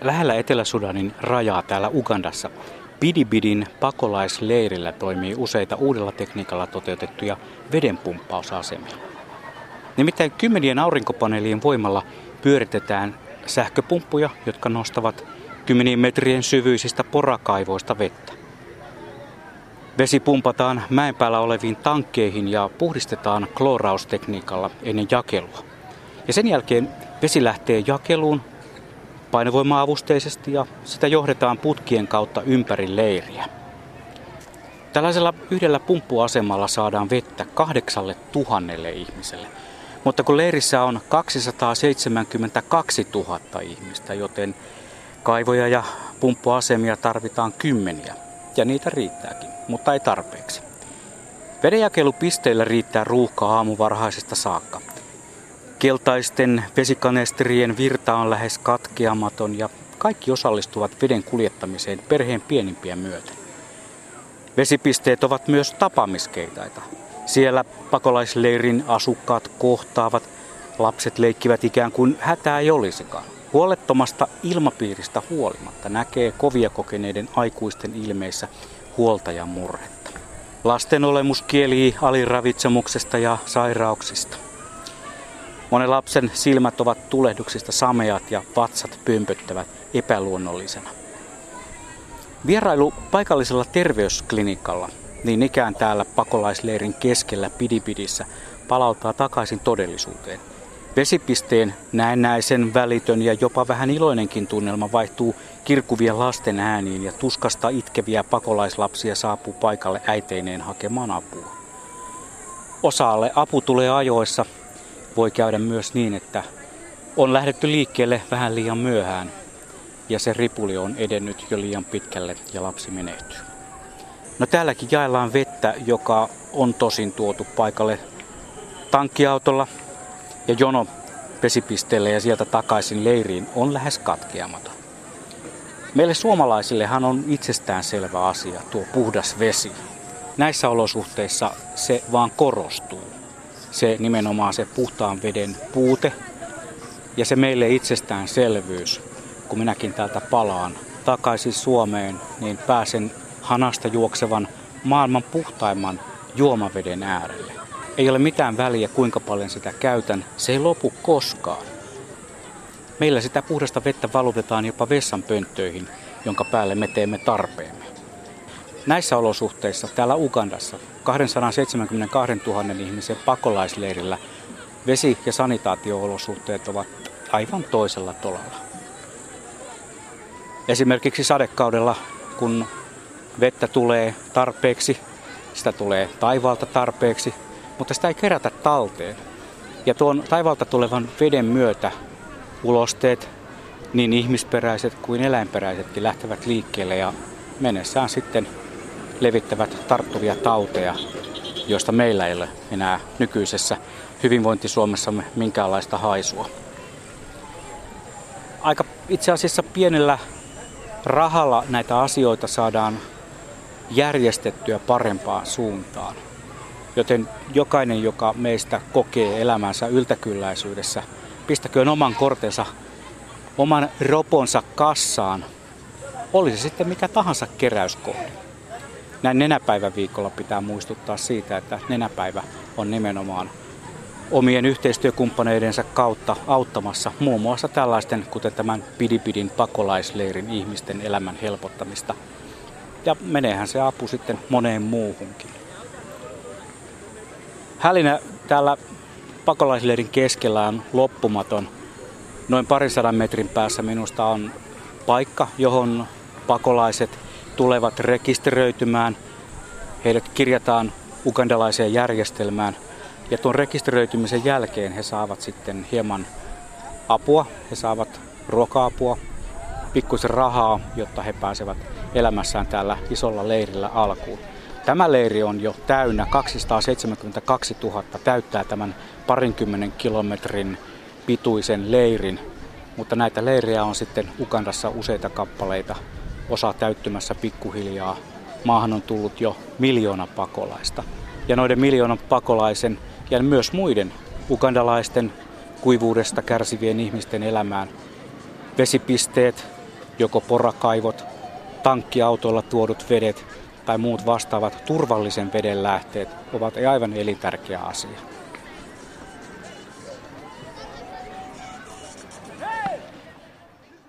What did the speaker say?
Lähellä Etelä-Sudanin rajaa täällä Ugandassa Bidibidin pakolaisleirillä toimii useita uudella tekniikalla toteutettuja vedenpumppausasemia. Nimittäin kymmenien aurinkopaneelien voimalla pyöritetään sähköpumppuja, jotka nostavat kymmenien metrien syvyisistä porakaivoista vettä. Vesi pumpataan mäen päällä oleviin tankkeihin ja puhdistetaan klooraustekniikalla ennen jakelua. Ja sen jälkeen vesi lähtee jakeluun painovoima-avusteisesti ja sitä johdetaan putkien kautta ympäri leiriä. Tällaisella yhdellä pumppuasemalla saadaan vettä kahdeksalle tuhannelle ihmiselle. Mutta kun leirissä on 272 000 ihmistä, joten kaivoja ja pumppuasemia tarvitaan kymmeniä. Ja niitä riittääkin, mutta ei tarpeeksi. Vedenjakelupisteillä riittää ruuhkaa aamuvarhaisesta saakka. Keltaisten vesikanesterien virta on lähes katkeamaton ja kaikki osallistuvat veden kuljettamiseen perheen pienimpiä myöten. Vesipisteet ovat myös tapaamiskeitaita. Siellä pakolaisleirin asukkaat kohtaavat, lapset leikkivät ikään kuin hätää ei olisikaan. Huolettomasta ilmapiiristä huolimatta näkee kovia kokeneiden aikuisten ilmeissä huolta ja murhetta. Lasten olemus kielii aliravitsemuksesta ja sairauksista. Monen lapsen silmät ovat tulehduksista sameat ja vatsat pömpöttävät epäluonnollisena. Vierailu paikallisella terveysklinikalla, niin ikään täällä pakolaisleirin keskellä Pidipidissä, palauttaa takaisin todellisuuteen. Vesipisteen näennäisen välitön ja jopa vähän iloinenkin tunnelma vaihtuu kirkuvien lasten ääniin ja tuskasta itkeviä pakolaislapsia saapuu paikalle äiteineen hakemaan apua. Osaalle apu tulee ajoissa voi käydä myös niin, että on lähdetty liikkeelle vähän liian myöhään ja se ripuli on edennyt jo liian pitkälle ja lapsi menehtyy. No täälläkin jaellaan vettä, joka on tosin tuotu paikalle tankkiautolla ja jono vesipisteelle ja sieltä takaisin leiriin on lähes katkeamaton. Meille suomalaisillehan on itsestään selvä asia tuo puhdas vesi. Näissä olosuhteissa se vaan korostuu se nimenomaan se puhtaan veden puute ja se meille itsestäänselvyys, kun minäkin täältä palaan takaisin Suomeen, niin pääsen hanasta juoksevan maailman puhtaimman juomaveden äärelle. Ei ole mitään väliä, kuinka paljon sitä käytän. Se ei lopu koskaan. Meillä sitä puhdasta vettä valutetaan jopa vessan pönttöihin, jonka päälle me teemme tarpeemme. Näissä olosuhteissa täällä Ugandassa 272 000 ihmisen pakolaisleirillä vesi- ja sanitaatio-olosuhteet ovat aivan toisella tolalla. Esimerkiksi sadekaudella, kun vettä tulee tarpeeksi, sitä tulee taivaalta tarpeeksi, mutta sitä ei kerätä talteen. Ja tuon taivaalta tulevan veden myötä ulosteet, niin ihmisperäiset kuin eläinperäisetkin lähtevät liikkeelle ja mennessään sitten levittävät tarttuvia tauteja, joista meillä ei ole enää nykyisessä hyvinvointisuomessamme minkäänlaista haisua. Aika itse asiassa pienellä rahalla näitä asioita saadaan järjestettyä parempaan suuntaan. Joten jokainen, joka meistä kokee elämänsä yltäkylläisyydessä, pistäköön oman kortensa, oman roponsa kassaan, oli se sitten mikä tahansa keräyskohde näin nenäpäivän viikolla pitää muistuttaa siitä, että nenäpäivä on nimenomaan omien yhteistyökumppaneidensa kautta auttamassa muun muassa tällaisten, kuten tämän Pidipidin pakolaisleirin ihmisten elämän helpottamista. Ja meneehän se apu sitten moneen muuhunkin. Hälinä täällä pakolaisleirin keskellä on loppumaton. Noin parisadan metrin päässä minusta on paikka, johon pakolaiset tulevat rekisteröitymään. Heidät kirjataan ugandalaiseen järjestelmään ja tuon rekisteröitymisen jälkeen he saavat sitten hieman apua. He saavat ruoka-apua, pikkuisen rahaa, jotta he pääsevät elämässään täällä isolla leirillä alkuun. Tämä leiri on jo täynnä, 272 000 täyttää tämän parinkymmenen kilometrin pituisen leirin, mutta näitä leirejä on sitten Ugandassa useita kappaleita osa täyttymässä pikkuhiljaa. Maahan on tullut jo miljoona pakolaista. Ja noiden miljoonan pakolaisen ja myös muiden ugandalaisten kuivuudesta kärsivien ihmisten elämään vesipisteet, Joko porakaivot, tankkiautoilla tuodut vedet tai muut vastaavat turvallisen veden lähteet ovat aivan elintärkeä asia.